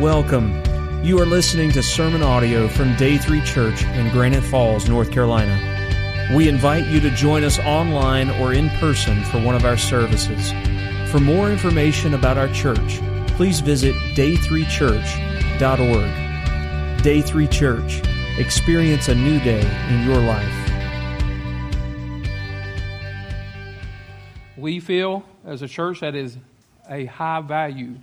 Welcome. You are listening to sermon audio from Day 3 Church in Granite Falls, North Carolina. We invite you to join us online or in person for one of our services. For more information about our church, please visit day3church.org. Day 3 Church. Experience a new day in your life. We feel as a church that is a high value.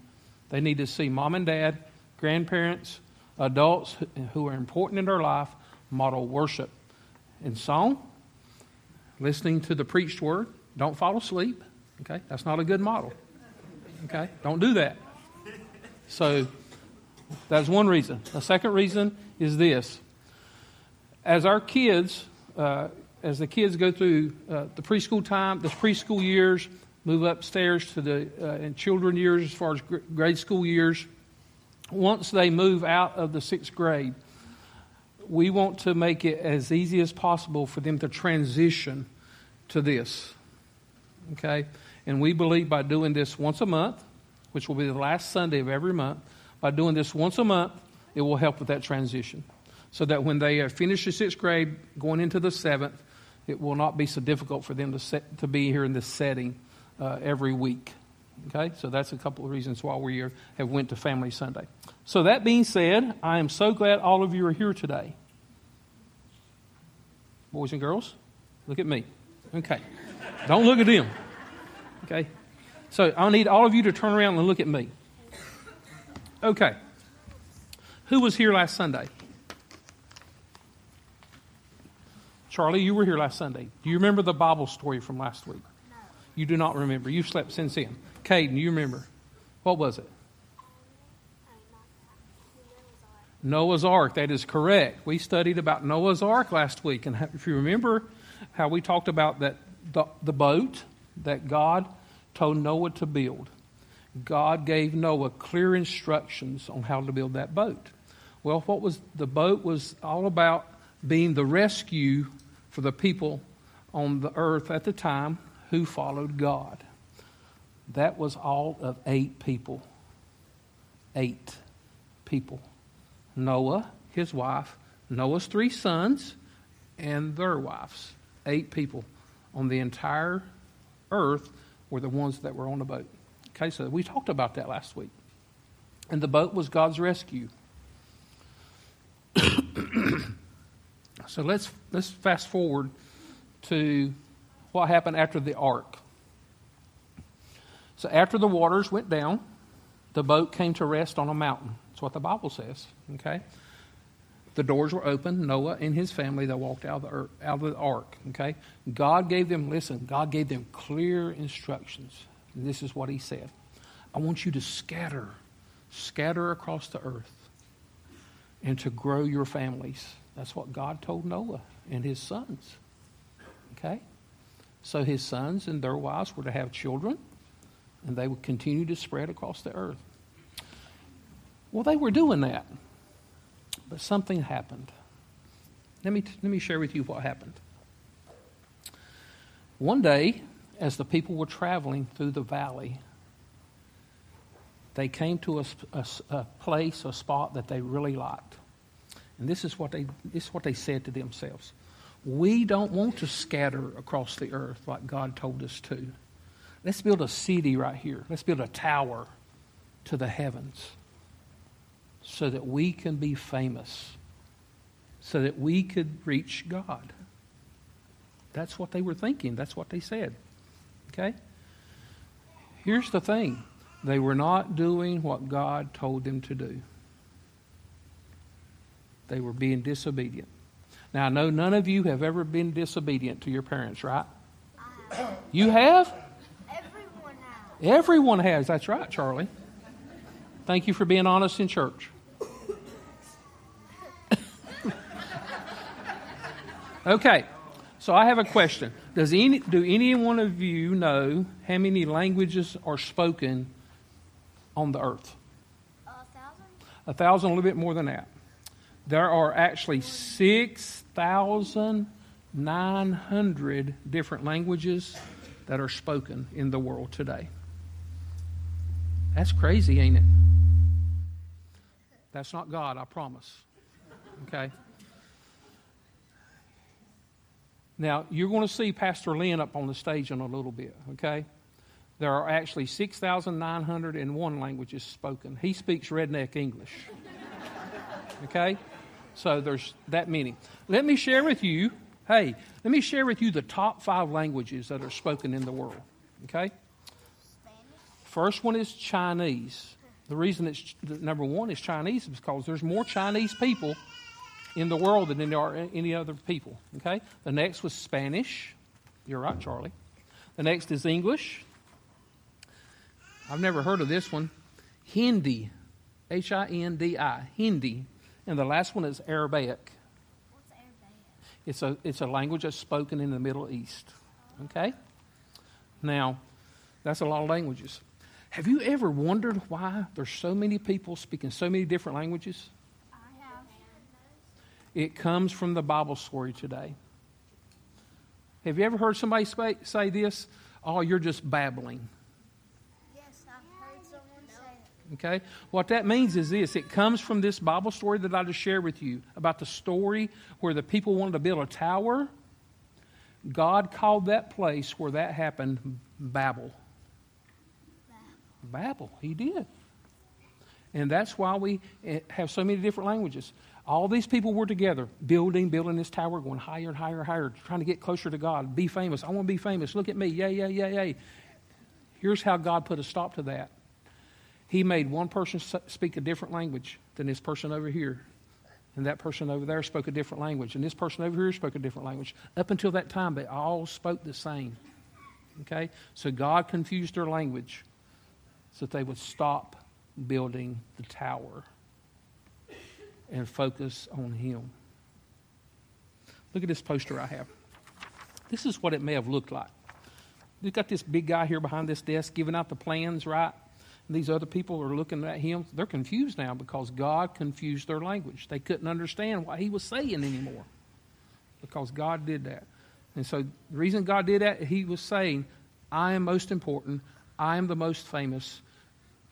They need to see mom and dad, grandparents, adults who are important in their life model worship in song, listening to the preached word. Don't fall asleep. Okay? That's not a good model. Okay? Don't do that. So that's one reason. The second reason is this. As our kids, uh, as the kids go through uh, the preschool time, the preschool years, move upstairs to the uh, in children years as far as grade school years. Once they move out of the sixth grade, we want to make it as easy as possible for them to transition to this. Okay? And we believe by doing this once a month, which will be the last Sunday of every month, by doing this once a month, it will help with that transition. So that when they finish the sixth grade, going into the seventh, it will not be so difficult for them to, set, to be here in this setting uh, every week. Okay, so that's a couple of reasons why we are, have went to Family Sunday. So that being said, I am so glad all of you are here today. Boys and girls, look at me. Okay, don't look at them. Okay, so I need all of you to turn around and look at me. Okay, who was here last Sunday? Charlie, you were here last Sunday. Do you remember the Bible story from last week? You do not remember. You've slept since then. Caden, you remember. What was it? Noah's Ark. That is correct. We studied about Noah's Ark last week. And if you remember how we talked about that the, the boat that God told Noah to build, God gave Noah clear instructions on how to build that boat. Well, what was the boat was all about being the rescue for the people on the earth at the time who followed God. That was all of eight people. Eight people. Noah, his wife, Noah's three sons, and their wives. Eight people on the entire earth were the ones that were on the boat. Okay, so we talked about that last week. And the boat was God's rescue. so let's let's fast forward to what happened after the ark. So after the waters went down, the boat came to rest on a mountain. That's what the Bible says. Okay? The doors were open. Noah and his family, they walked out of the, out of the ark. Okay? God gave them, listen, God gave them clear instructions. This is what he said. I want you to scatter, scatter across the earth and to grow your families. That's what God told Noah and his sons. Okay? So his sons and their wives were to have children, and they would continue to spread across the earth. Well, they were doing that, but something happened. Let me, let me share with you what happened. One day, as the people were traveling through the valley, they came to a, a, a, place, a spot that they really liked. And this is what they, this is what they said to themselves. We don't want to scatter across the earth like God told us to. Let's build a city right here. Let's build a tower to the heavens so that we can be famous, so that we could reach God. That's what they were thinking. That's what they said. Okay? Here's the thing they were not doing what God told them to do, they were being disobedient. Now, I know none of you have ever been disobedient to your parents, right? You have? Everyone has. That's right, Charlie. Thank you for being honest in church. okay, so I have a question. Does any, do any one of you know how many languages are spoken on the earth? A thousand? A thousand, a little bit more than that. There are actually 6,900 different languages that are spoken in the world today. That's crazy, ain't it? That's not God, I promise. Okay? Now, you're going to see Pastor Lynn up on the stage in a little bit, okay? There are actually 6,901 languages spoken. He speaks redneck English. Okay? So there's that many. Let me share with you, hey, let me share with you the top five languages that are spoken in the world. Okay? First one is Chinese. The reason it's number one is Chinese is because there's more Chinese people in the world than there are any other people. Okay? The next was Spanish. You're right, Charlie. The next is English. I've never heard of this one. Hindi. H I N D I. Hindi. And the last one is Arabic. What's Arabic? It's a, it's a language that's spoken in the Middle East. Okay? Now, that's a lot of languages. Have you ever wondered why there's so many people speaking so many different languages? I have. It comes from the Bible story today. Have you ever heard somebody say, say this? Oh, you're just babbling. Yes, I've heard someone say it. Okay? What that means is this it comes from this Bible story that I just shared with you about the story where the people wanted to build a tower. God called that place where that happened Babel. Babel, He did. And that's why we eh, have so many different languages. All these people were together, building, building this tower, going higher and higher and higher, trying to get closer to God, be famous. I want to be famous. Look at me. Yay, yay, yay, yay. Here's how God put a stop to that. He made one person speak a different language than this person over here. And that person over there spoke a different language. And this person over here spoke a different language. Up until that time, they all spoke the same. Okay? So God confused their language so that they would stop building the tower and focus on Him. Look at this poster I have. This is what it may have looked like. You've got this big guy here behind this desk giving out the plans, right? And these other people are looking at him. They're confused now because God confused their language. They couldn't understand what he was saying anymore because God did that. And so the reason God did that, he was saying, I am most important. I am the most famous.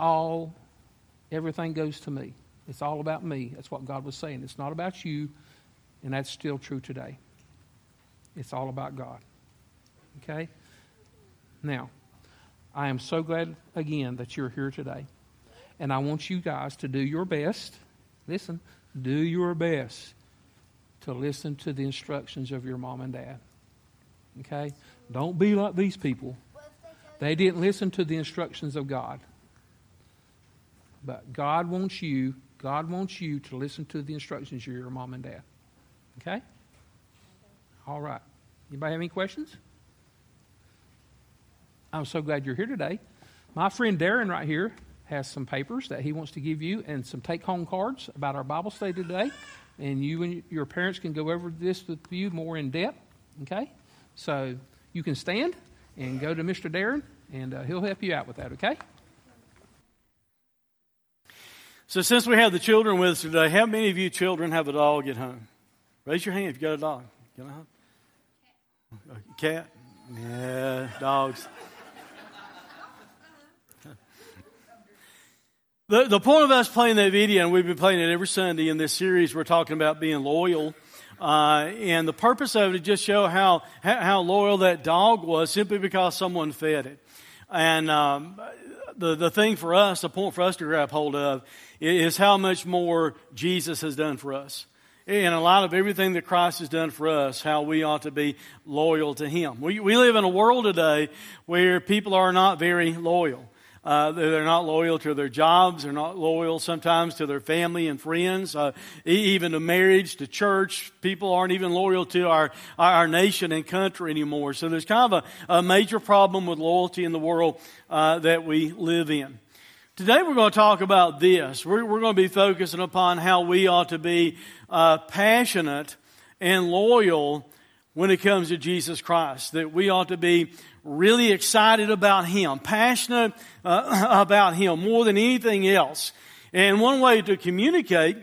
All, everything goes to me. It's all about me. That's what God was saying. It's not about you, and that's still true today. It's all about God. Okay? Now, I am so glad again that you're here today. And I want you guys to do your best. Listen, do your best to listen to the instructions of your mom and dad. Okay? Don't be like these people. They didn't listen to the instructions of God. But God wants you, God wants you to listen to the instructions of your mom and dad. Okay? All right. Anybody have any questions? I'm so glad you're here today. My friend Darren right here has some papers that he wants to give you and some take home cards about our Bible study today. And you and your parents can go over this with you more in depth. Okay? So you can stand and go to Mr. Darren, and uh, he'll help you out with that, okay? So, since we have the children with us today, how many of you children have a dog at home? Raise your hand if you got a dog. Got a? A cat? Yeah, dogs. The, the point of us playing that video, and we've been playing it every Sunday in this series, we're talking about being loyal. Uh, and the purpose of it is just show how, how, how loyal that dog was simply because someone fed it. And um, the, the thing for us, the point for us to grab hold of, is how much more Jesus has done for us. And a lot of everything that Christ has done for us, how we ought to be loyal to Him. We, we live in a world today where people are not very loyal. Uh, they're not loyal to their jobs. They're not loyal sometimes to their family and friends, uh, even to marriage, to church. People aren't even loyal to our, our nation and country anymore. So there's kind of a, a major problem with loyalty in the world uh, that we live in. Today we're going to talk about this. We're, we're going to be focusing upon how we ought to be uh, passionate and loyal when it comes to Jesus Christ. That we ought to be really excited about Him, passionate uh, about Him more than anything else. And one way to communicate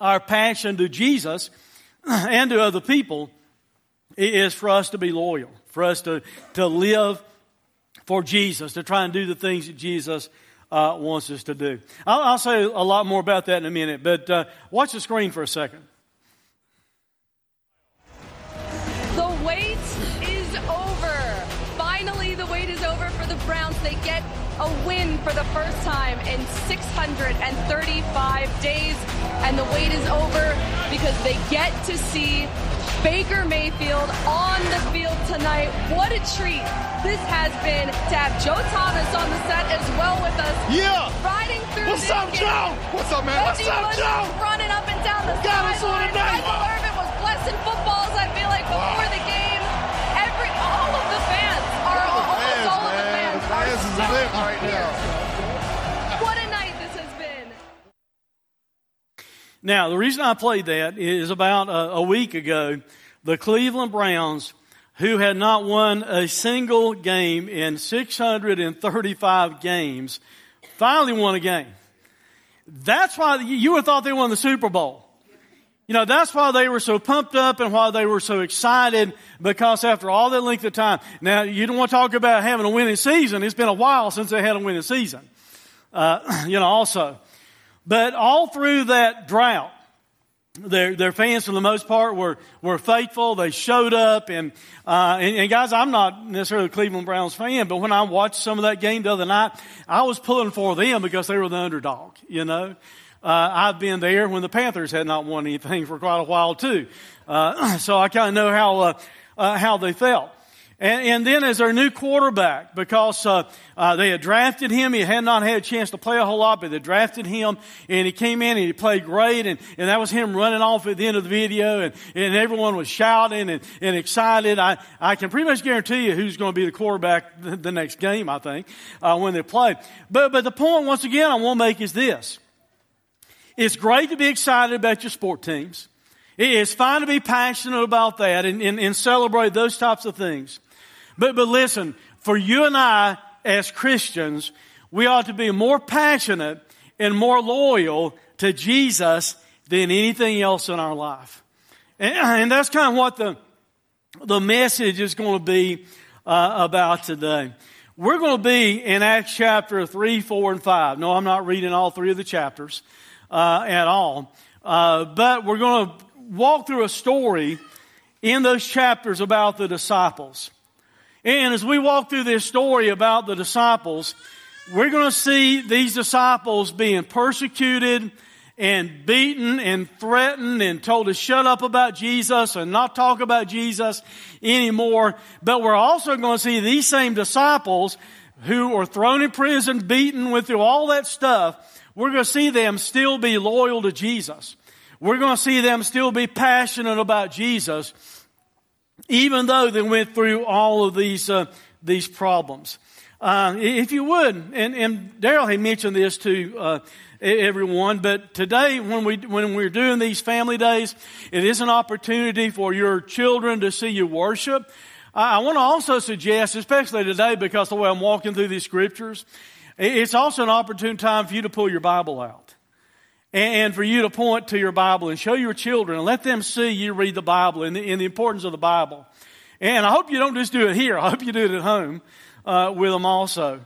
our passion to Jesus and to other people is for us to be loyal, for us to, to live for Jesus, to try and do the things that Jesus uh, wants us to do. I'll, I'll, say a lot more about that in a minute, but uh, watch the screen for a second. They get a win for the first time in 635 days, and the wait is over because they get to see Baker Mayfield on the field tonight. What a treat this has been to have Joe Thomas on the set as well with us. Yeah. Riding through What's up, game. Joe? What's up, man? What's up, Joe? running up and down the sideline. Michael Irvin was blessing footballs, is so lit right now. What a night this has been. Now, the reason I played that is about a, a week ago, the Cleveland Browns, who had not won a single game in 635 games, finally won a game. That's why you you would have thought they won the Super Bowl. You know, that's why they were so pumped up and why they were so excited because after all that length of time, now you don't want to talk about having a winning season. It's been a while since they had a winning season. Uh, you know, also. But all through that drought, their, their fans for the most part were, were faithful. They showed up and, uh, and, and guys, I'm not necessarily a Cleveland Browns fan, but when I watched some of that game the other night, I was pulling for them because they were the underdog, you know. Uh, I've been there when the Panthers had not won anything for quite a while too. Uh, so I kind of know how, uh, uh, how they felt. And, and then as their new quarterback, because uh, uh, they had drafted him, he had not had a chance to play a whole lot, but they drafted him, and he came in and he played great, and, and that was him running off at the end of the video, and, and everyone was shouting and, and excited. I, I can pretty much guarantee you who's going to be the quarterback the, the next game, I think, uh, when they play. But, but the point, once again, I want to make is this. It's great to be excited about your sport teams. It's fine to be passionate about that and, and, and celebrate those types of things. But, but listen, for you and I as Christians, we ought to be more passionate and more loyal to Jesus than anything else in our life. And, and that's kind of what the, the message is going to be uh, about today. We're going to be in Acts chapter 3, 4, and 5. No, I'm not reading all three of the chapters uh, at all. Uh, but we're going to walk through a story in those chapters about the disciples. And as we walk through this story about the disciples, we're going to see these disciples being persecuted and beaten and threatened and told to shut up about Jesus and not talk about Jesus anymore. But we're also going to see these same disciples who are thrown in prison, beaten, went through all that stuff. We're going to see them still be loyal to Jesus. We're going to see them still be passionate about Jesus even though they went through all of these uh, these problems. Uh, if you would, and, and Daryl had mentioned this to uh, everyone, but today when we when we're doing these family days, it is an opportunity for your children to see you worship. I, I want to also suggest, especially today, because the way I'm walking through these scriptures, it's also an opportune time for you to pull your Bible out and for you to point to your Bible and show your children and let them see you read the Bible and the, and the importance of the Bible. And I hope you don't just do it here. I hope you do it at home uh, with them also.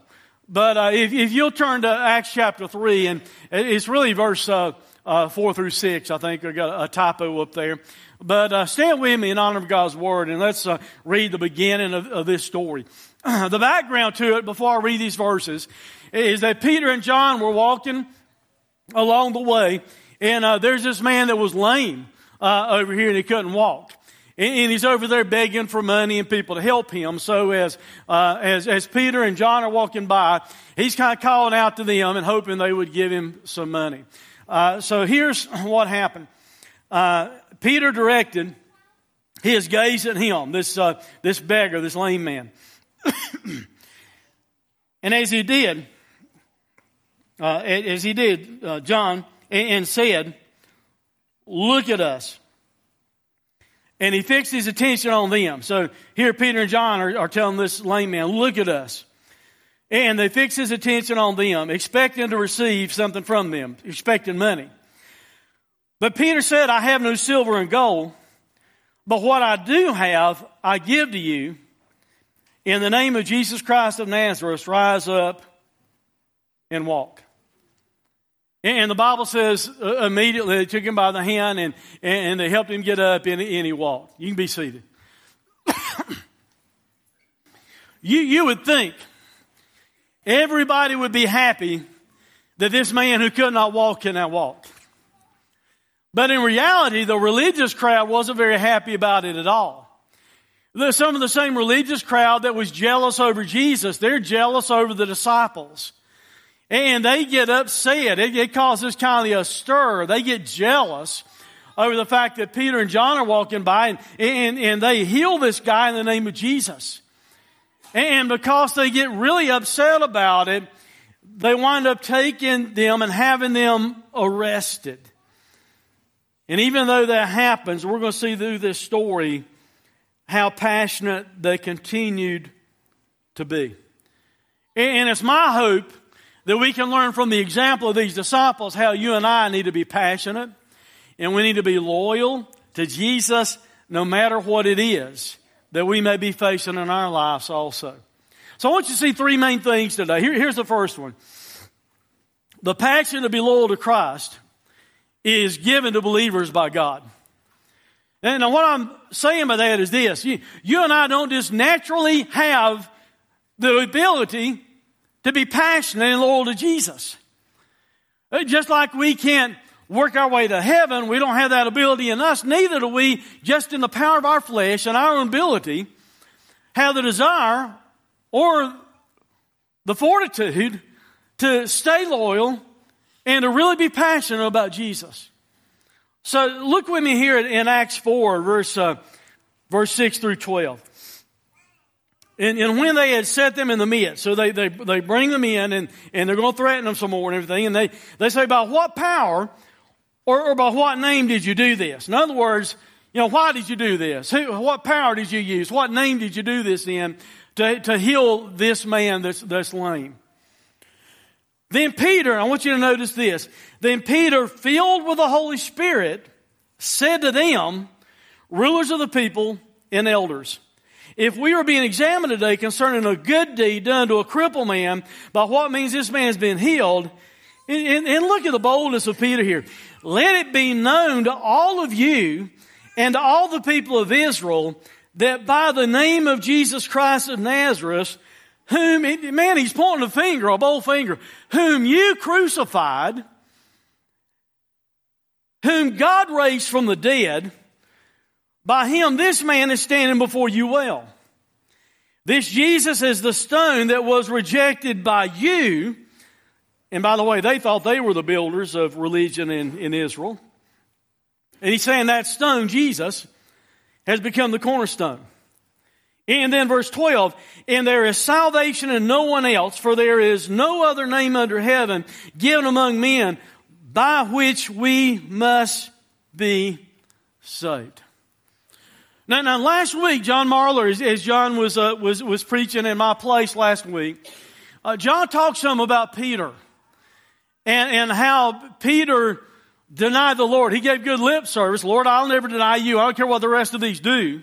But uh, if, if you'll turn to Acts chapter 3, and it's really verse uh, uh 4 through 6, I think. I got a typo up there. But uh, stand with me in honor of God's Word, and let's uh, read the beginning of, of this story. the background to it, before I read these verses, is that Peter and John were walking along the way, and uh, there's this man that was lame uh, over here, and he couldn't walk. And, and, he's over there begging for money and people to help him. So as uh, as as Peter and John are walking by, he's kind of calling out to them and hoping they would give him some money. Uh, so here's what happened. Uh, Peter directed his gaze at him, this uh, this beggar, this lame man, and as he did, uh, as he did, uh, John, and, said, Look at us. And he fixed his attention on them. So here Peter and John are, are telling this lame man, Look at us. And they fixed his attention on them, expecting to receive something from them, expecting money. But Peter said, I have no silver and gold, but what I do have, I give to you. In the name of Jesus Christ of Nazareth, rise up and walk. And the Bible says uh, immediately they took him by the hand and, and they helped him get up and, and he walked. You can be seated. you, you would think everybody would be happy that this man who could not walk can now walk. But in reality, the religious crowd wasn't very happy about it at all. Some of the same religious crowd that was jealous over Jesus. They're jealous over the disciples. And they get upset. It, it causes kind of a stir. They get jealous over the fact that Peter and John are walking by and, and, and they heal this guy in the name of Jesus. And because they get really upset about it, they wind up taking them and having them arrested. And even though that happens, we're going to see through this story how passionate they continued to be. And it's my hope that we can learn from the example of these disciples how you and I need to be passionate and we need to be loyal to Jesus no matter what it is that we may be facing in our lives also. So I want you to see three main things today. Here, here's the first one. The passion to be loyal to Christ is given to believers by God. And what I'm saying by that is this. You, you and I don't just naturally have the ability to be passionate and loyal to Jesus. Uh, just like we can't work our way to heaven, we don't have that ability in us, neither do we, just in the power of our flesh and our own ability, have the desire or the fortitude to stay loyal and to really be passionate about Jesus. So look with me here in Acts 4, verse, uh, verse 6 through 12. And, and, when they had set them in the midst, so they, they, they bring them in and, and they're going to threaten them some more and everything. And they, they say, by what power or, or by what name did you do this? In other words, you know, why did you do this? Who, what power did you use? What name did you do this in to, to heal this man that's, that's lame? Then Peter, I want you to notice this. Then Peter, filled with the Holy Spirit, said to them, rulers of the people and elders, if we are being examined today concerning a good deed done to a crippled man, by what means this man has been healed, and, and, look at the boldness of Peter here. Let it be known to all of you and to all the people of Israel that by the name of Jesus Christ of Nazareth, whom, man, he's pointing a finger, a bold finger, whom you crucified, whom God raised from the dead, by him this man is standing before you well. This Jesus is the stone that was rejected by you. And by the way, they thought they were the builders of religion in, in Israel. And he's saying that stone, Jesus, has become the cornerstone. And then verse 12, and there is salvation in no one else, for there is no other name under heaven given among men by which we must be saved. Now, now last week, John Marler, as, as John was, uh, was, was preaching in my place last week, uh, John talked some about Peter and, and how Peter denied the Lord. He gave good lip service. Lord, I'll never deny you. I don't care what the rest of these do.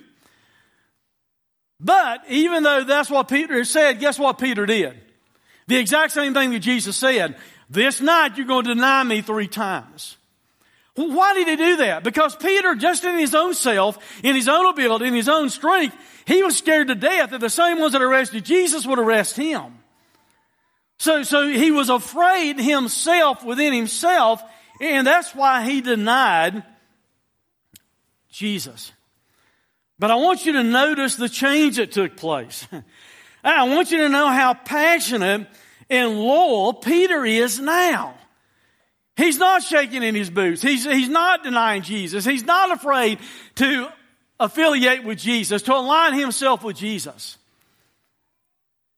But even though that's what Peter said, guess what Peter did? The exact same thing that Jesus said. This night you're going to deny me three times. Why did he do that? Because Peter, just in his own self, in his own ability, in his own strength, he was scared to death that the same ones that arrested Jesus would arrest him. So, so he was afraid himself within himself, and that's why he denied Jesus. But I want you to notice the change that took place. I want you to know how passionate and loyal Peter is now. He's not shaking in his boots. He's, he's not denying Jesus. He's not afraid to affiliate with Jesus, to align himself with Jesus.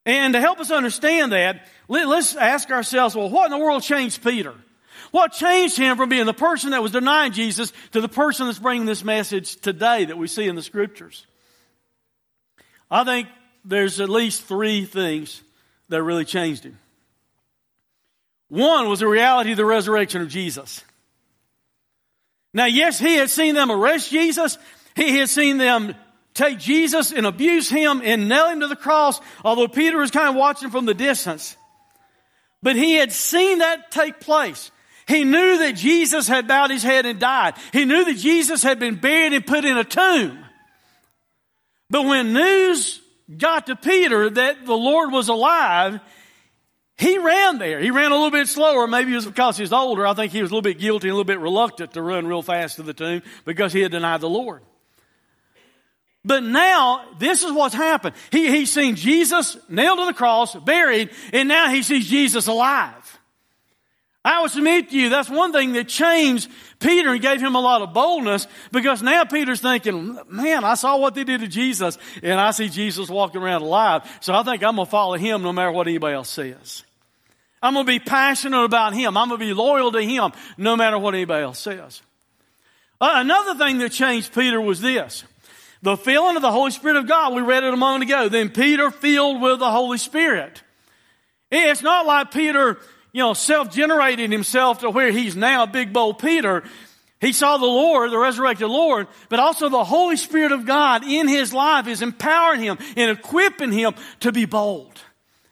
And to help us understand that, let, us ask ourselves, well, what in the world changed Peter? What changed him from being the person that was denying Jesus to the person that's bringing this message today that we see in the scriptures? I think there's at least three things that really changed him. One was the reality of the resurrection of Jesus. Now, yes, he had seen them arrest Jesus. He had seen them take Jesus and abuse him and nail him to the cross, although Peter was kind of watching from the distance. But he had seen that take place. He knew that Jesus had bowed his head and died. He knew that Jesus had been buried and put in a tomb. But when news got to Peter that the Lord was alive, he ran there. He ran a little bit slower. Maybe it was because he was older. I think he was a little bit guilty and a little bit reluctant to run real fast to the tomb because he had denied the Lord. But now, this is what's happened. He, he's seen Jesus nailed to the cross, buried, and now he sees Jesus alive. I would submit to you, that's one thing that changed Peter and gave him a lot of boldness because now Peter's thinking, man, I saw what they did to Jesus and I see Jesus walking around alive. So I think I'm going to follow him no matter what anybody else says. I'm going to be passionate about him. I'm going to be loyal to him no matter what anybody else says. Uh, another thing that changed Peter was this. The filling of the Holy Spirit of God. We read it a moment ago. Then Peter filled with the Holy Spirit. It's not like Peter you know, self-generating himself to where he's now big bold Peter. He saw the Lord, the resurrected Lord, but also the Holy Spirit of God in his life is empowering him and equipping him to be bold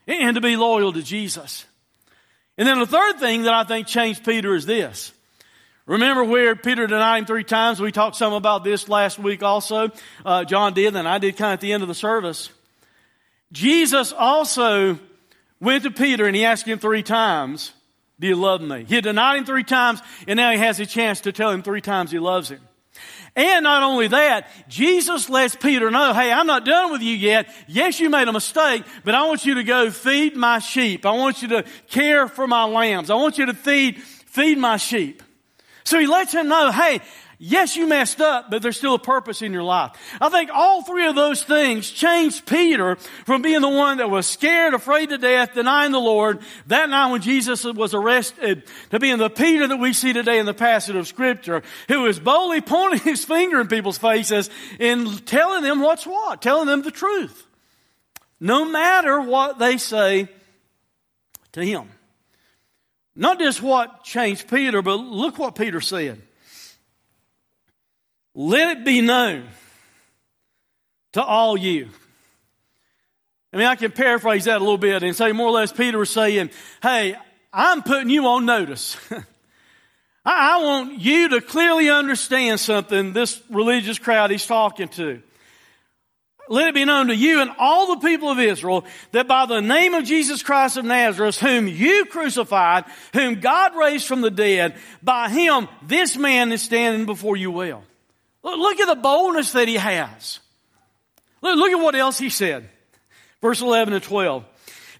and to be loyal to Jesus. And then the third thing that I think changed Peter is this. Remember where Peter denied him three times? We talked some about this last week also. Uh, John did, and I did kind of at the end of the service. Jesus also went to Peter and he asked him three times, Do you love me? He had denied him three times, and now he has a chance to tell him three times he loves him. And not only that, Jesus lets Peter know, hey, I'm not done with you yet. Yes, you made a mistake, but I want you to go feed my sheep. I want you to care for my lambs. I want you to feed, feed my sheep. So he lets him know, hey, Yes, you messed up, but there's still a purpose in your life. I think all three of those things changed Peter from being the one that was scared, afraid to death, denying the Lord that night when Jesus was arrested to being the Peter that we see today in the passage of scripture who is boldly pointing his finger in people's faces and telling them what's what, telling them the truth. No matter what they say to him. Not just what changed Peter, but look what Peter said. Let it be known to all you. I mean, I can paraphrase that a little bit and say more or less Peter was saying, Hey, I'm putting you on notice. I want you to clearly understand something this religious crowd he's talking to. Let it be known to you and all the people of Israel that by the name of Jesus Christ of Nazareth, whom you crucified, whom God raised from the dead, by him this man is standing before you well. Look at the boldness that he has. Look, look at what else he said. Verse 11 and 12.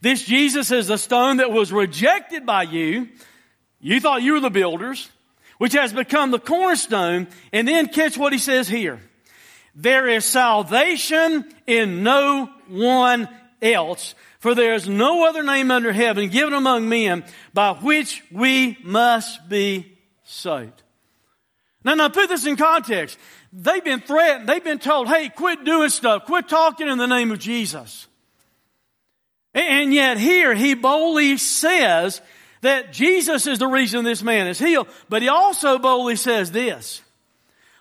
This Jesus is the stone that was rejected by you. You thought you were the builders, which has become the cornerstone. And then catch what he says here. There is salvation in no one else, for there is no other name under heaven given among men by which we must be saved. Now, now put this in context. They've been threatened. They've been told, hey, quit doing stuff. Quit talking in the name of Jesus. And yet here he boldly says that Jesus is the reason this man is healed. But he also boldly says this.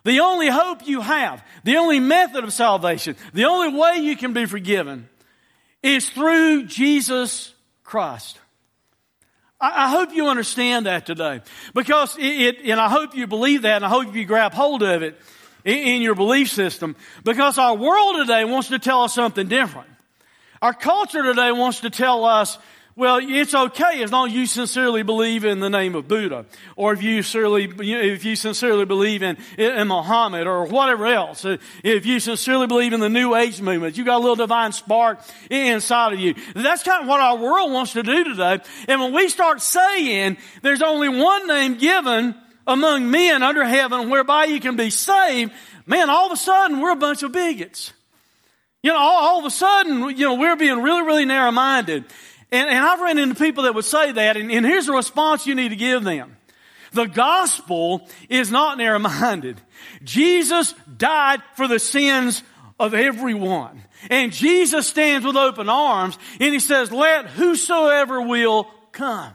The only hope you have, the only method of salvation, the only way you can be forgiven is through Jesus Christ. I, hope you understand that today. Because it, and I hope you believe that and I hope you grab hold of it in your belief system. Because our world today wants to tell us something different. Our culture today wants to tell us well, it's okay as long as you sincerely believe in the name of Buddha, or if you sincerely, if you sincerely believe in, in Muhammad, or whatever else. If you sincerely believe in the New Age movement, you got a little divine spark inside of you. That's kind of what our world wants to do today. And when we start saying there's only one name given among men under heaven whereby you can be saved, man, all of a sudden we're a bunch of bigots. You know, all, all of a sudden, you know, we're being really, really narrow minded. And, and I've run into people that would say that, and, and here's the response you need to give them. The gospel is not narrow minded. Jesus died for the sins of everyone. And Jesus stands with open arms and he says, let whosoever will come.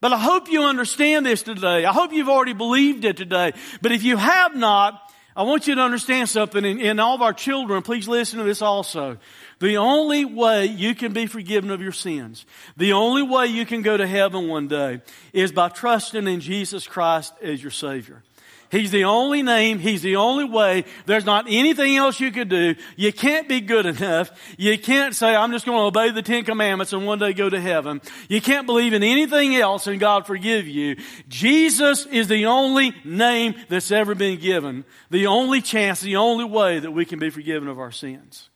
But I hope you understand this today. I hope you've already believed it today. But if you have not, I want you to understand something, and, and all of our children, please listen to this also. The only way you can be forgiven of your sins, the only way you can go to heaven one day is by trusting in Jesus Christ as your Savior. He's the only name. He's the only way. There's not anything else you could do. You can't be good enough. You can't say, I'm just going to obey the Ten Commandments and one day go to heaven. You can't believe in anything else and God forgive you. Jesus is the only name that's ever been given. The only chance, the only way that we can be forgiven of our sins.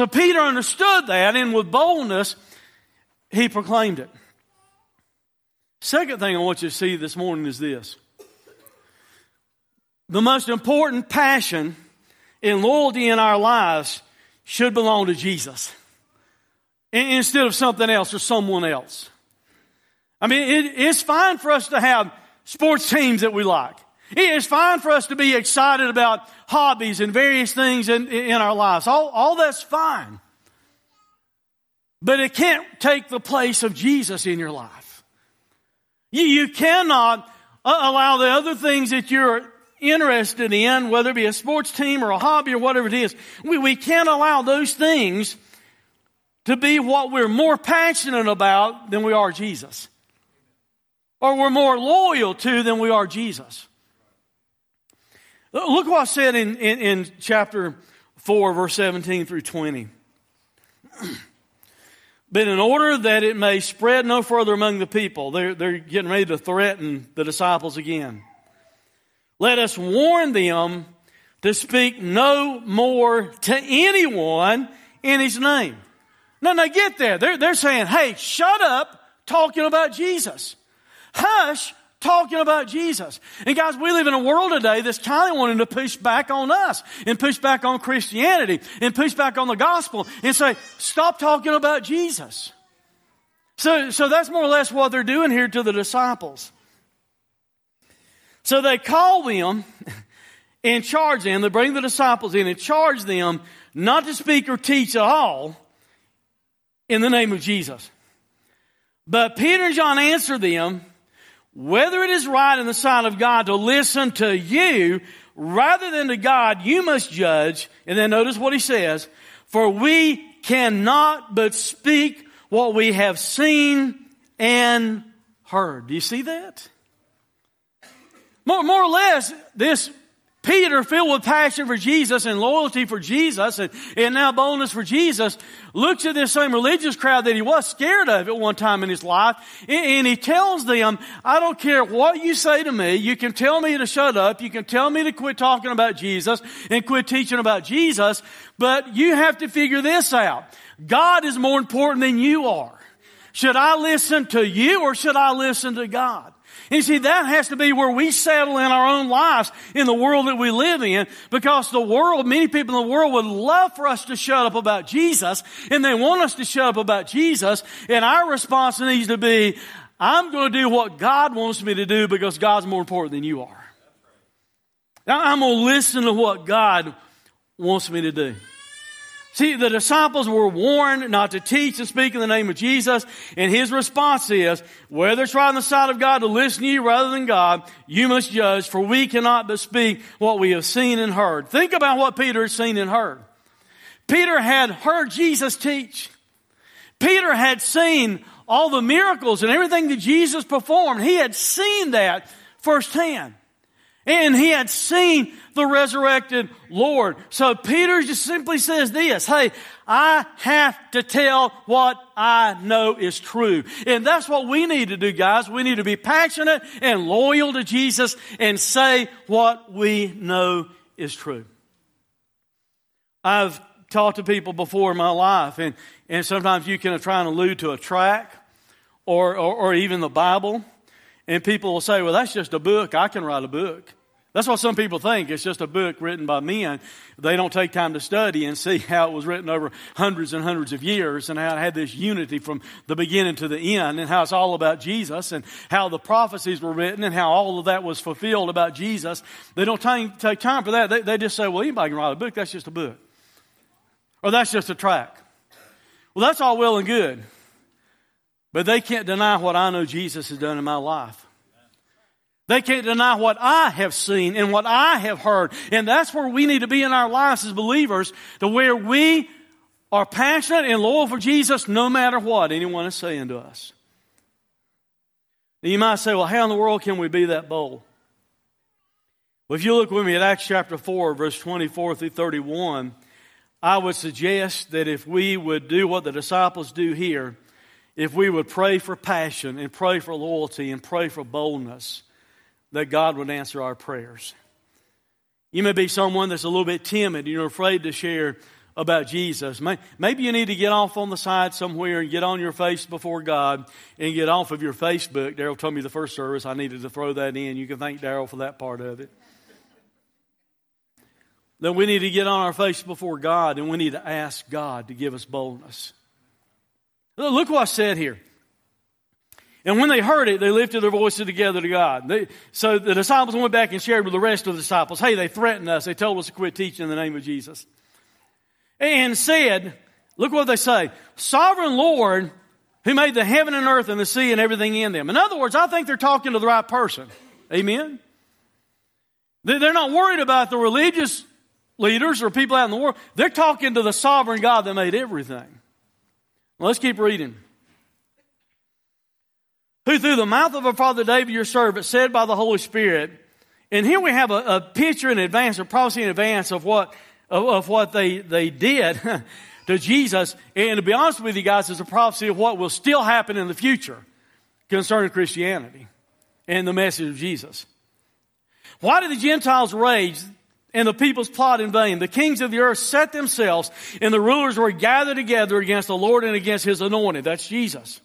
So Peter understood that and with boldness, he proclaimed it. Second thing I want you to see this morning is this the most important passion and loyalty in our lives should belong to Jesus instead of something else or someone else. I mean, it, it's fine for us to have sports teams that we like. It's fine for us to be excited about hobbies and various things in, in our lives. All, all that's fine. But it can't take the place of Jesus in your life. You, you cannot uh, allow the other things that you're interested in, whether it be a sports team or a hobby or whatever it is, we, we can't allow those things to be what we're more passionate about than we are Jesus. Or we're more loyal to than we are Jesus. Look what I said in, in, in chapter 4, verse 17 through 20. but in order that it may spread no further among the people, they're, they're getting ready to threaten the disciples again. Let us warn them to speak no more to anyone in his name. Now, now get there. They're, they're saying, hey, shut up talking about Jesus. Hush talking about Jesus. And guys, we live in a world today that's kind of wanting to push back on us and push back on Christianity and push back on the gospel and say, stop talking about Jesus. So, so that's more or less what they're doing here to the disciples. So they call them and charge them. They bring the disciples in and charge them not to speak or teach at all in the name of Jesus. But Peter and John answer them, whether it is right in the sight of God to listen to you rather than to God, you must judge. And then notice what he says, for we cannot but speak what we have seen and heard. Do you see that? More, more or less, this Peter, filled with passion for Jesus and loyalty for Jesus and, and now boldness for Jesus, looks at this same religious crowd that he was scared of at one time in his life, and, and he tells them, I don't care what you say to me, you can tell me to shut up, you can tell me to quit talking about Jesus and quit teaching about Jesus, but you have to figure this out. God is more important than you are. Should I listen to you or should I listen to God? And you see, that has to be where we settle in our own lives in the world that we live in because the world, many people in the world would love for us to shut up about Jesus and they want us to shut up about Jesus. And our response needs to be, I'm going to do what God wants me to do because God's more important than you are. Now, I'm going to listen to what God wants me to do. See, the disciples were warned not to teach and speak in the name of Jesus, and his response is, whether it's right on the side of God to listen to you rather than God, you must judge, for we cannot but speak what we have seen and heard. Think about what Peter had seen and heard. Peter had heard Jesus teach. Peter had seen all the miracles and everything that Jesus performed. He had seen that firsthand. And he had seen the resurrected Lord. So Peter just simply says this, hey, I have to tell what I know is true. And that's what we need to do, guys. We need to be passionate and loyal to Jesus and say what we know is true. I've talked to people before in my life, and, and sometimes you can try and allude to a track or, or, or even the Bible. And people will say, well, that's just a book. I can write a book. That's what some people think. It's just a book written by men. They don't take time to study and see how it was written over hundreds and hundreds of years and how it had this unity from the beginning to the end and how it's all about Jesus and how the prophecies were written and how all of that was fulfilled about Jesus. They don't take, time for that. They, they just say, well, anybody can write a book. That's just a book. Or that's just a track. Well, that's all well and good. But they can't deny what I know Jesus has done in my life. They can't deny what I have seen and what I have heard. And that's where we need to be in our lives as believers, to where we are passionate and loyal for Jesus no matter what anyone is saying to us. Now you might say, well, how in the world can we be that bold? Well, if you look with me at Acts chapter 4, verse 24 through 31, I would suggest that if we would do what the disciples do here, if we would pray for passion and pray for loyalty and pray for boldness, that God would answer our prayers. You may be someone that's a little bit timid and you're afraid to share about Jesus. Maybe you need to get off on the side somewhere and get on your face before God and get off of your Facebook. Daryl told me the first service I needed to throw that in. You can thank Daryl for that part of it. That we need to get on our face before God and we need to ask God to give us boldness. Look what I said here. And when they heard it, they lifted their voices together to God. They, so the disciples went back and shared with the rest of the disciples, hey, they threatened us. They told us to quit teaching in the name of Jesus and said, look what they say, sovereign Lord who made the heaven and earth and the sea and everything in them. In other words, I think they're talking to the right person. Amen? They're not worried about the religious leaders or people out in the world. They're talking to the sovereign God that made everything. Let's keep reading. Who through the mouth of our father David, your servant, said by the Holy Spirit, and here we have a, a picture in advance, a prophecy in advance of what of, of what they, they did to Jesus. And to be honest with you guys, it's a prophecy of what will still happen in the future concerning Christianity and the message of Jesus. Why did the Gentiles rage and the peoples plot in vain? The kings of the earth set themselves and the rulers were gathered together against the Lord and against his anointed. That's Jesus.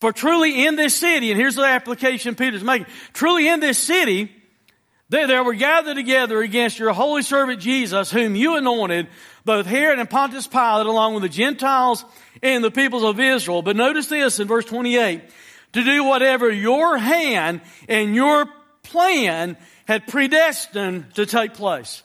For truly in this city, and here's the application Peter's making, truly in this city, they, they were gathered together against your holy servant Jesus, whom you anointed, both Herod and Pontius Pilate, along with the Gentiles and the peoples of Israel. But notice this in verse 28 to do whatever your hand and your plan had predestined to take place.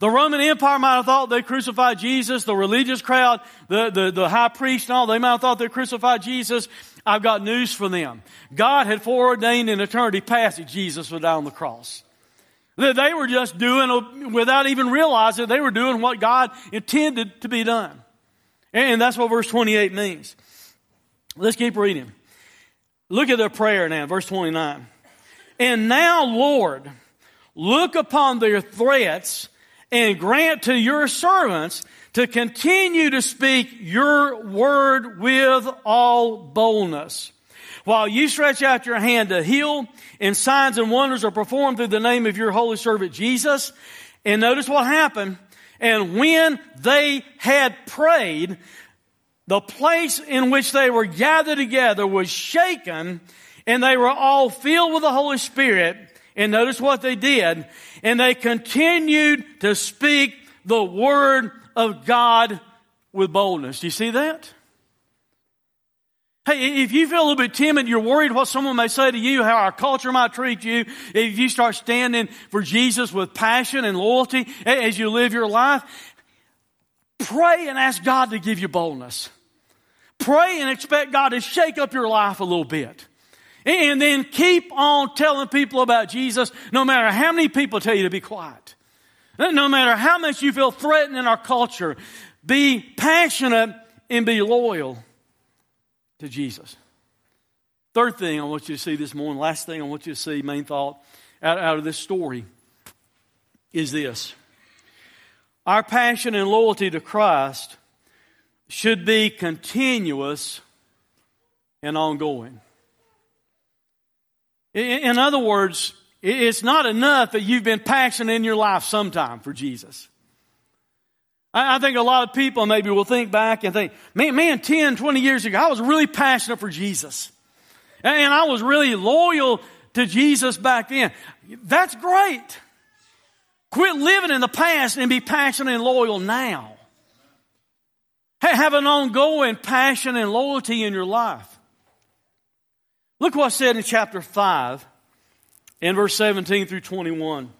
The Roman Empire might have thought they crucified Jesus. The religious crowd, the, the, the high priest and all, they might have thought they crucified Jesus. I've got news for them. God had foreordained in eternity past that Jesus would die on the cross. They were just doing, without even realizing, they were doing what God intended to be done. And that's what verse 28 means. Let's keep reading. Look at their prayer now, verse 29. And now, Lord, look upon their threats and grant to your servants to continue to speak your word with all boldness while you stretch out your hand to heal and signs and wonders are performed through the name of your holy servant Jesus. And notice what happened. And when they had prayed, the place in which they were gathered together was shaken and they were all filled with the Holy Spirit. And notice what they did. And they continued to speak the word of God with boldness. Do you see that? Hey, if you feel a little bit timid, you're worried what someone may say to you, how our culture might treat you, if you start standing for Jesus with passion and loyalty as you live your life, pray and ask God to give you boldness. Pray and expect God to shake up your life a little bit. And then keep on telling people about Jesus no matter how many people tell you to be quiet. No matter how much you feel threatened in our culture, be passionate and be loyal to Jesus. Third thing I want you to see this morning, last thing I want you to see, main thought out, out of this story is this. Our passion and loyalty to Christ should be continuous and ongoing. In other words, it's not enough that you've been passionate in your life sometime for Jesus. I think a lot of people maybe will think back and think, man, man, 10, 20 years ago, I was really passionate for Jesus. And I was really loyal to Jesus back then. That's great. Quit living in the past and be passionate and loyal now. Have an ongoing passion and loyalty in your life. Look what I said in chapter 5 in verse 17 through 21.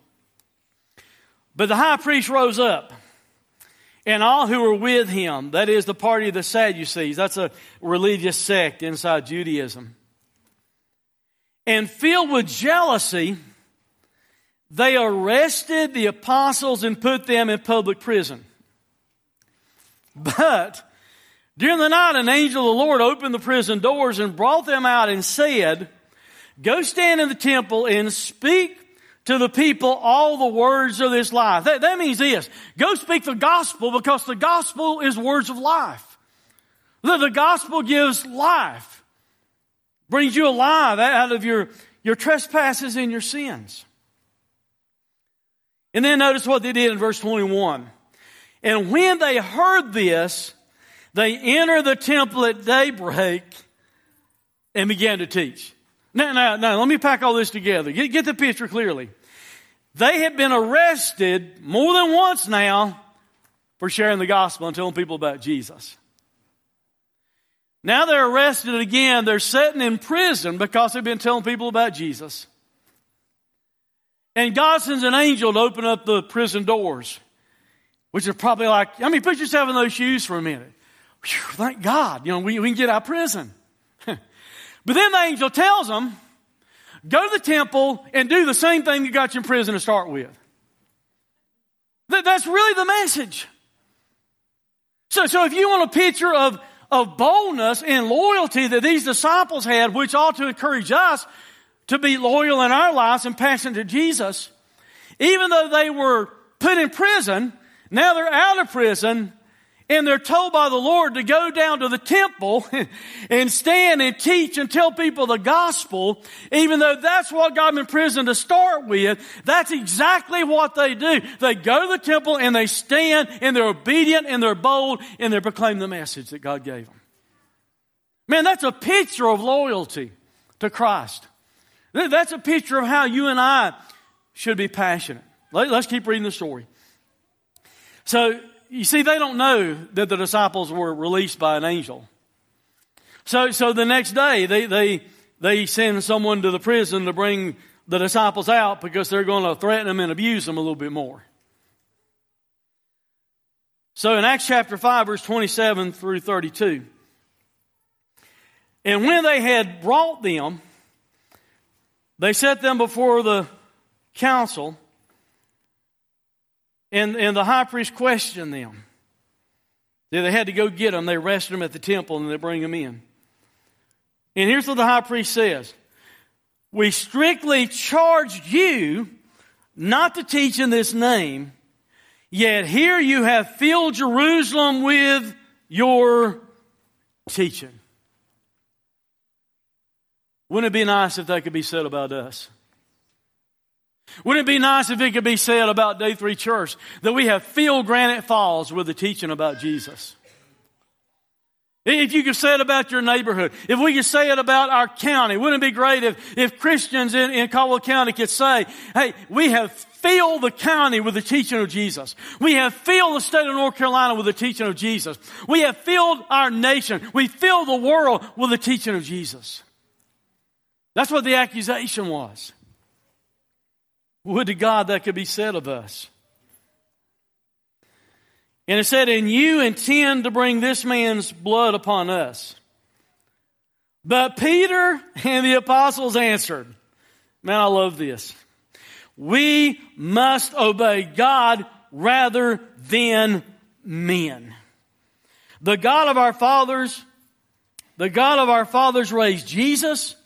But the high priest rose up and all who were with him, that is the party of the Sadducees, that's a religious sect inside Judaism. And filled with jealousy, they arrested the apostles and put them in public prison. But during the night, an angel of the Lord opened the prison doors and brought them out and said, Go stand in the temple and speak to the people all the words of this life. That, that means this. Go speak the gospel because the gospel is words of life. The, the gospel gives life. Brings you alive out of your, your trespasses and your sins. And then notice what they did in verse 21. And when they heard this, they enter the temple at daybreak and began to teach. Now, now, now, let me pack all this together. Get, get the picture clearly. They had been arrested more than once now for sharing the gospel and telling people about Jesus. Now they're arrested again. They're sitting in prison because they've been telling people about Jesus. And God sends an angel to open up the prison doors, which is probably like, I mean, put yourself in those shoes for a minute. Whew, thank God, you know, we, we can get out of prison. but then the angel tells them, go to the temple and do the same thing that got you in prison to start with. That, that's really the message. So, so if you want a picture of, of boldness and loyalty that these disciples had, which ought to encourage us to be loyal in our lives and passionate to Jesus, even though they were put in prison, now they're out of prison, and they're told by the Lord to go down to the temple and stand and teach and tell people the gospel, even though that's what got them in prison to start with, that's exactly what they do. They go to the temple and they stand and they're obedient and they're bold and they proclaim the message that God gave them. Man, that's a picture of loyalty to Christ. That's a picture of how you and I should be passionate. Let's keep reading the story. So you see, they don't know that the disciples were released by an angel. So, so the next day, they, they, they send someone to the prison to bring the disciples out because they're going to threaten them and abuse them a little bit more. So in Acts chapter 5, verse 27 through 32, and when they had brought them, they set them before the council and, and the high priest questioned them. They had to go get them. They arrested them at the temple and they bring them in. And here's what the high priest says. We strictly charged you not to teach in this name, yet here you have filled Jerusalem with your teaching. Wouldn't it be nice if that could be said about us? Wouldn't it be nice if it could be said about Day 3 Church that we have filled Granite Falls with the teaching about Jesus? If you could say it about your neighborhood, if we could say it about our county, wouldn't it be great if, if Christians in, in Caldwell County could say, hey, we have filled the county with the teaching of Jesus. We have filled the state of North Carolina with the teaching of Jesus. We have filled our nation. We filled the world with the teaching of Jesus. That's what the accusation was. Would to God that could be said of us. And it said, And you intend to bring this man's blood upon us. But Peter and the apostles answered, Man, I love this. We must obey God rather than men. The God of our fathers, the God of our fathers raised Jesus,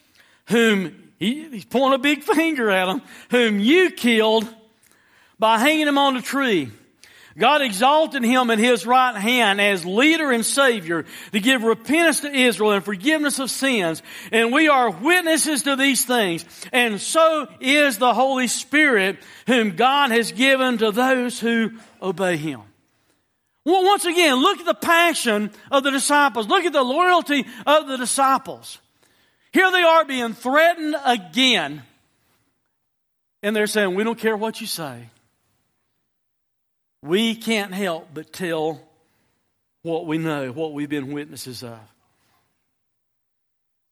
whom he, he's pointing a big finger at them, whom you killed by hanging him on a tree. God exalted him in his right hand as leader and savior to give repentance to Israel and forgiveness of sins. And we are witnesses to these things. And so is the Holy Spirit whom God has given to those who obey him. Well, once again, look at the passion of the disciples. Look at the loyalty of the disciples. Here they are being threatened again. And they're saying, We don't care what you say. We can't help but tell what we know, what we've been witnesses of.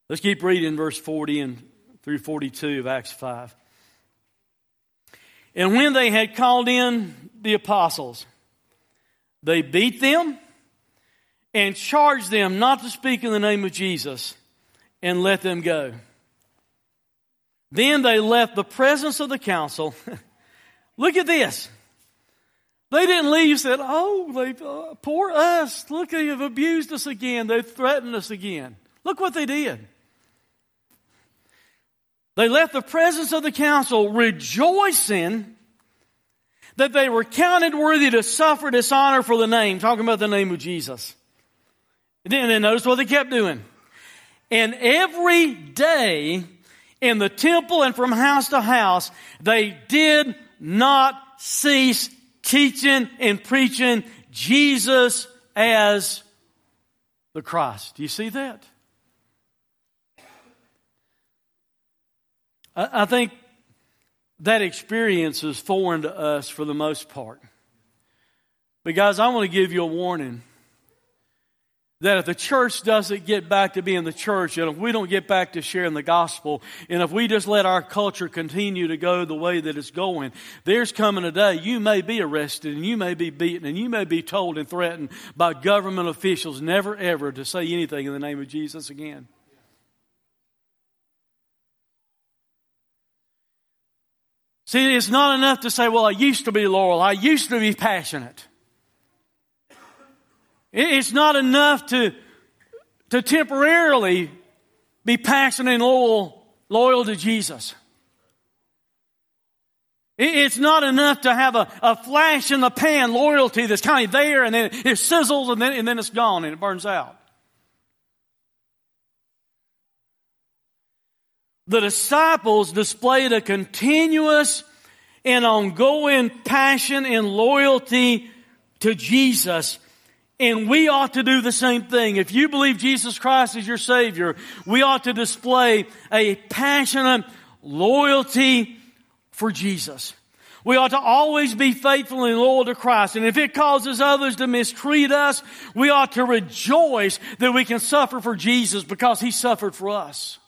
Let's keep reading verse 40 and through 42 of Acts 5. And when they had called in the apostles, they beat them and charged them not to speak in the name of Jesus and let them go. Then they left the presence of the council. Look at this. They didn't leave said, Oh, they, uh, poor us. Look, they have abused us again. They've threatened us again. Look what they did. They left the presence of the council rejoicing that they were counted worthy to suffer dishonor for the name, talking about the name of Jesus. And then notice what they kept doing. And every day in the temple and from house to house, they did not cease teaching and preaching Jesus as the Christ. Do you see that? I think that experience is foreign to us for the most part. But, guys, I want to give you a warning that if the church doesn't get back to being the church, and if we don't get back to sharing the gospel, and if we just let our culture continue to go the way that it's going, there's coming a day you may be arrested and you may be beaten and you may be told and threatened by government officials never ever to say anything in the name of Jesus again. See, it's not enough to say, well, I used to be loyal. I used to be passionate. It's not enough to, to temporarily be passionate and loyal, loyal to Jesus. It's not enough to have a, a flash in the pan loyalty that's kind of there and then it sizzles and then, and then it's gone and it burns out. the disciples displayed a continuous and ongoing passion and loyalty to Jesus. And we ought to do the same thing. If you believe Jesus Christ is your Savior, we ought to display a passionate loyalty for Jesus. We ought to always be faithful and loyal to Christ. And if it causes others to mistreat us, we ought to rejoice that we can suffer for Jesus because He suffered for us.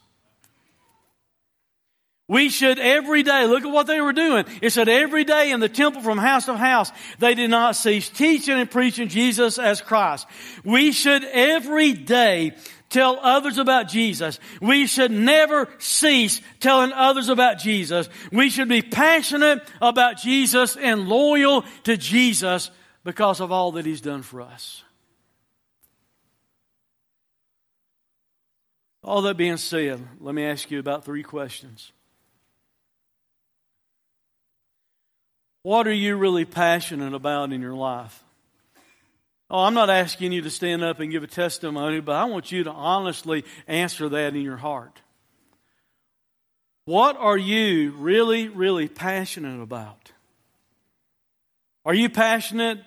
We should every day, look at what they were doing. It said every day in the temple from house to house, they did not cease teaching and preaching Jesus as Christ. We should every day tell others about Jesus. We should never cease telling others about Jesus. We should be passionate about Jesus and loyal to Jesus because of all that He's done for us. All that being said, let me ask you about three questions. What are you really passionate about in your life? Oh, I'm not asking you to stand up and give a testimony, but I want you to honestly answer that in your heart. What are you really, really passionate about? Are you passionate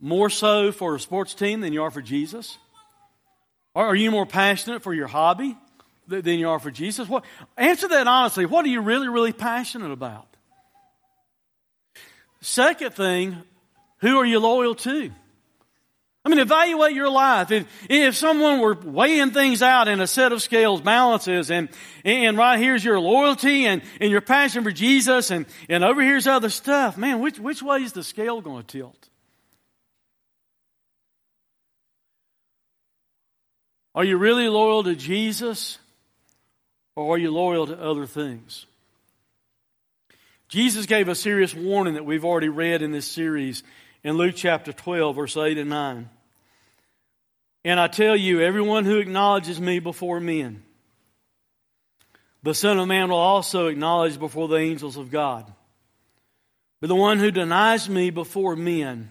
more so for a sports team than you are for Jesus? Or are you more passionate for your hobby than you are for Jesus? What, answer that honestly. What are you really, really passionate about? Second thing, who are you loyal to? I mean, evaluate your life. If, if someone were weighing things out in a set of scales, balances, and, and right here's your loyalty and, and your passion for Jesus, and, and over here's other stuff, man, which, which way is the scale going to tilt? Are you really loyal to Jesus, or are you loyal to other things? Jesus gave a serious warning that we've already read in this series in Luke chapter 12, verse 8 and 9. And I tell you, everyone who acknowledges me before men, the Son of Man will also acknowledge before the angels of God. But the one who denies me before men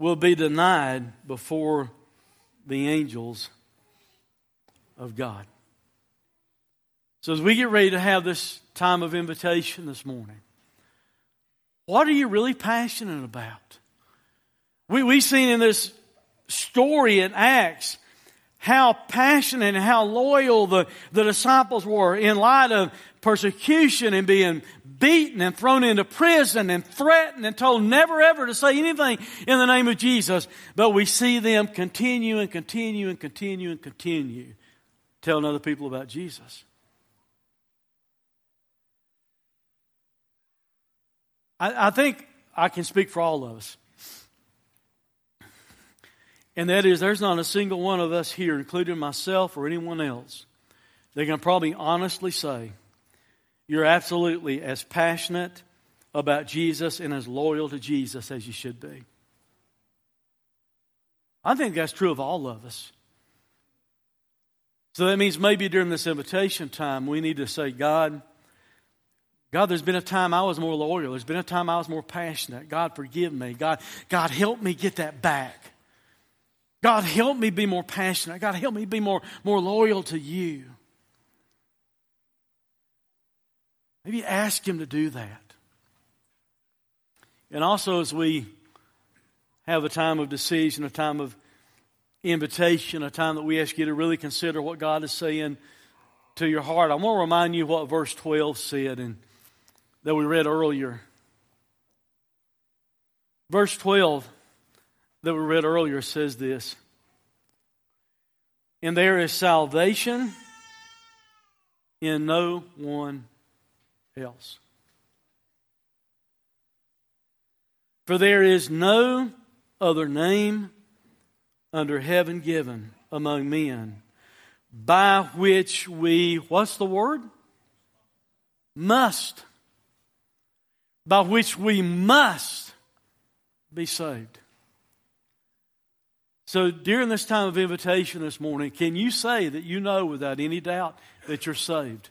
will be denied before the angels of God. So as we get ready to have this time of invitation this morning. What are you really passionate about? We, we've seen in this story in Acts how passionate and how loyal the, the disciples were in light of persecution and being beaten and thrown into prison and threatened and told never ever to say anything in the name of Jesus. But we see them continue and continue and continue and continue telling other people about Jesus. I, I think I can speak for all of us. And that is, there's not a single one of us here, including myself or anyone else, that can probably honestly say you're absolutely as passionate about Jesus and as loyal to Jesus as you should be. I think that's true of all of us. So that means maybe during this invitation time, we need to say, God, God, there's been a time I was more loyal. There's been a time I was more passionate. God, forgive me. God, God, help me get that back. God, help me be more passionate. God, help me be more, more loyal to you. Maybe ask Him to do that. And also, as we have a time of decision, a time of invitation, a time that we ask you to really consider what God is saying to your heart. I want to remind you what verse 12 said and that we read earlier. Verse 12 that we read earlier says this And there is salvation in no one else. For there is no other name under heaven given among men by which we, what's the word? Must. By which we must be saved. So during this time of invitation this morning, can you say that you know without any doubt that you're saved?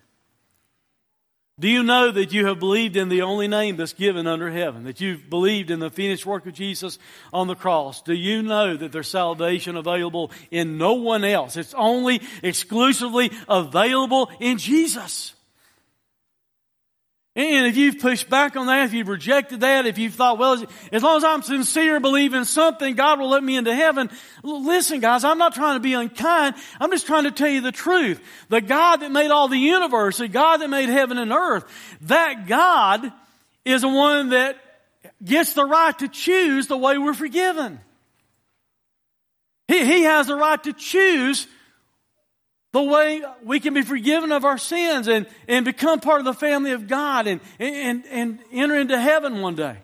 Do you know that you have believed in the only name that's given under heaven? That you've believed in the finished work of Jesus on the cross? Do you know that there's salvation available in no one else? It's only exclusively available in Jesus. And if you've pushed back on that, if you've rejected that, if you've thought, well, as long as I'm sincere, believe in something, God will let me into heaven. Listen, guys, I'm not trying to be unkind. I'm just trying to tell you the truth. The God that made all the universe, the God that made heaven and earth, that God is the one that gets the right to choose the way we're forgiven. He, he has the right to choose the way we can be forgiven of our sins and, and become part of the family of God and, and, and enter into heaven one day.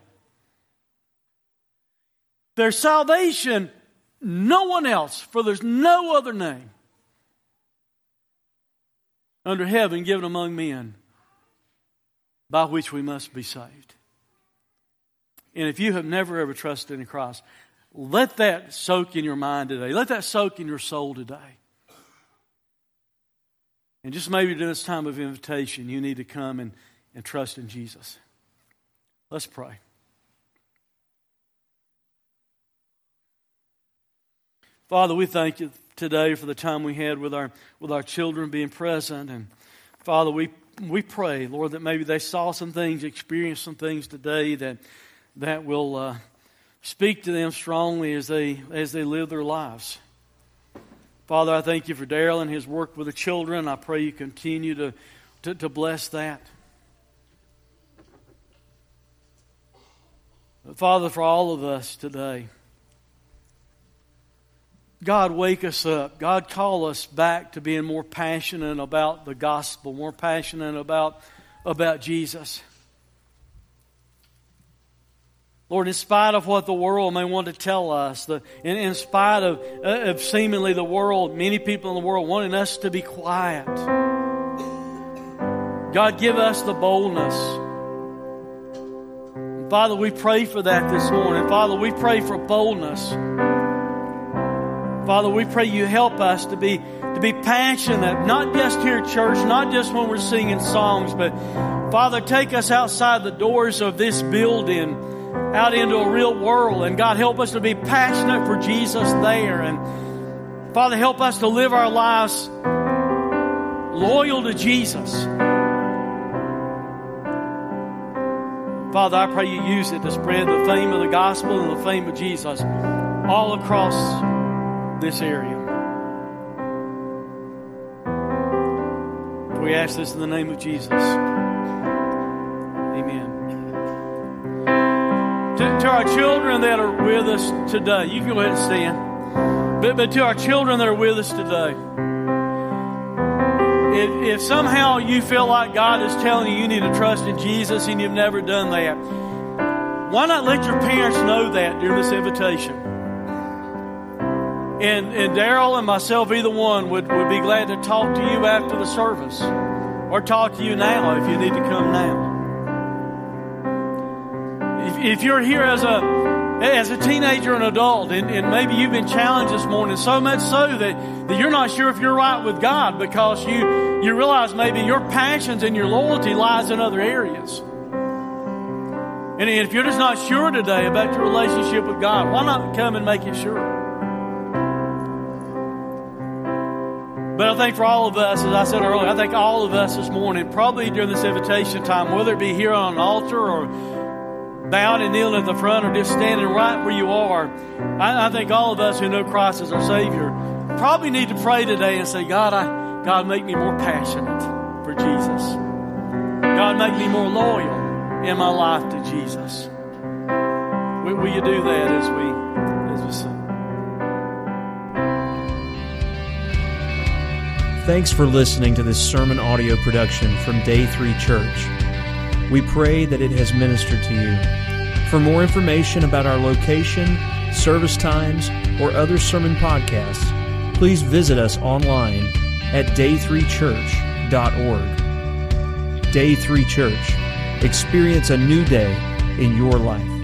There's salvation, no one else, for there's no other name under heaven given among men by which we must be saved. And if you have never ever trusted in Christ, let that soak in your mind today. Let that soak in your soul today. And just maybe during this time of invitation, you need to come and, and trust in Jesus. Let's pray. Father, we thank you today for the time we had with our, with our children being present. And Father, we, we pray, Lord, that maybe they saw some things, experienced some things today that, that will uh, speak to them strongly as they, as they live their lives. Father, I thank you for Daryl and his work with the children. I pray you continue to, to, to bless that. But Father, for all of us today, God, wake us up. God, call us back to being more passionate about the gospel, more passionate about, about Jesus. Lord, in spite of what the world may want to tell us, the, in, in spite of, uh, of seemingly the world, many people in the world wanting us to be quiet, God, give us the boldness. Father, we pray for that this morning. Father, we pray for boldness. Father, we pray you help us to be, to be passionate, not just here at church, not just when we're singing songs, but Father, take us outside the doors of this building out into a real world. And God, help us to be passionate for Jesus there. And Father, help us to live our lives loyal to Jesus. Father, I pray you use it to spread the fame of the gospel and the fame of Jesus all across this area. We ask this in the name of Jesus. To, our children that are with us today, you can go ahead and stand. But, but to our children that are with us today, if, if somehow you feel like God is telling you you need to trust in Jesus and you've never done that, why not let your parents know that during this invitation? And, and Daryl and myself, either one, would, would be glad to talk to you after the service or talk to you now if you need to come now. If, you're here as a as a teenager and adult, and, and, maybe you've been challenged this morning, so much so that, that you're not sure if you're right with God because you, you realize maybe your passions and your loyalty lies in other areas. And if you're just not sure today about your relationship with God, why not come and make it sure? But I think for all of us, as I said earlier, I think all of us this morning, probably during this invitation time, whether it be here on an altar or bowed and kneeling at the front or just standing right where you are, I, I think all of us who know Christ as our Savior probably need to pray today and say, God, I, God, make me more passionate for Jesus. God, make me more loyal in my life to Jesus. Will, will you do that as we as we sing? Thanks for listening to this sermon audio production from Day 3 Church. We pray that it has ministered to you. For more information about our location, service times, or other sermon podcasts, please visit us online at day3church.org. Day 3 Church. Experience a new day in your life.